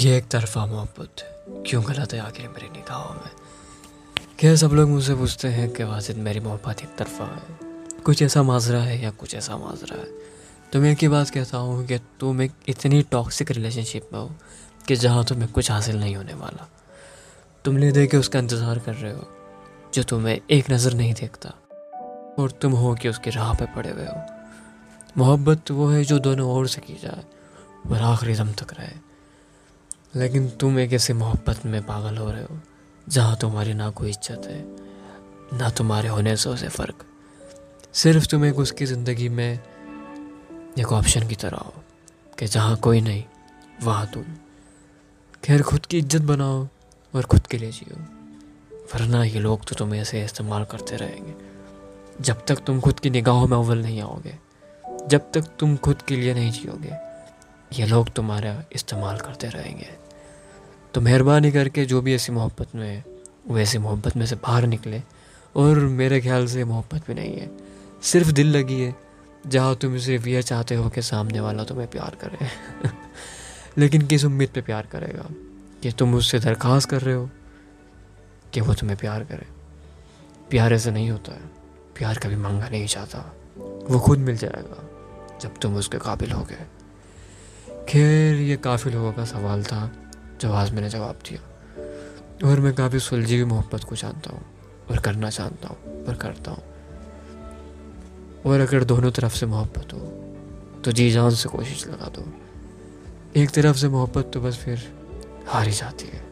ये एक तरफा मोहब्बत। क्यों गलत है आखिर मेरी निगाहों में? क्या सब लोग मुझसे पूछते हैं कि वाजिद मेरी मोहब्बत एक तरफा है? कुछ ऐसा माजरा है या कुछ ऐसा माजरा है? तो मैं एक ही बात कहता हूँ कि तुम एक इतनी टॉक्सिक रिलेशनशिप में हो कि जहाँ तुम्हें कुछ हासिल नहीं होने वाला। तुम दे के उसका इंतज़ार कर रहे हो, जो तुम्हें एक नज़र नहीं देखता, और तुम हो कि उसकी राह पे पड़े हुए हो। मोहब्बत वो है जो दोनों ओर से की जाए, और आखिरी दम तक रहे। लेकिन तुम एक ऐसी मोहब्बत में पागल हो रहे हो, जहाँ तुम्हारी ना कोई इज़्ज़त है, ना तुम्हारे होने से उसे फ़र्क। सिर्फ़ तुम एक उसकी ज़िंदगी में एक ऑप्शन की तरह हो, कि जहाँ कोई नहीं, वहाँ तुम। खैर, खुद की इज़्ज़त बनाओ और खुद के लिए जियो, वरना ये लोग तो तुम्हें ऐसे इस्तेमाल करते रहेंगे। जब तक तुम खुद की निगाहों में अव्वल नहीं आओगे, जब तक तुम खुद के लिए नहीं जियोगे ये लोग तुम्हारा इस्तेमाल करते रहेंगे। तो मेहरबानी करके जो भी ऐसी मोहब्बत में है वो ऐसी मोहब्बत में से बाहर निकले, और मेरे ख्याल से मोहब्बत भी नहीं है। सिर्फ़ दिल लगी है, जहाँ तुम सिर्फ़ यह चाहते हो कि सामने वाला तुम्हें प्यार करे। लेकिन किस उम्मीद पे प्यार करेगा? कि तुम उससे दरख्वास्त कर रहे हो कि वो तुम्हें प्यार करे। प्यार ऐसा नहीं होता है। प्यार कभी मांगा नहीं चाहता वो खुद मिल जाएगा जब तुम उसके काबिल हो गए। खैर, ये काफ़ी लोगों का सवाल था, जो आज मैंने जवाब दिया। और मैं काफ़ी सुलझी हुई मोहब्बत को जानता हूँ, और करना चाहता हूँ, और करता हूँ। और अगर दोनों तरफ़ से मोहब्बत हो तो जी जान से कोशिश लगा दो। एक तरफ़ से मोहब्बत तो बस फिर हार ही जाती है।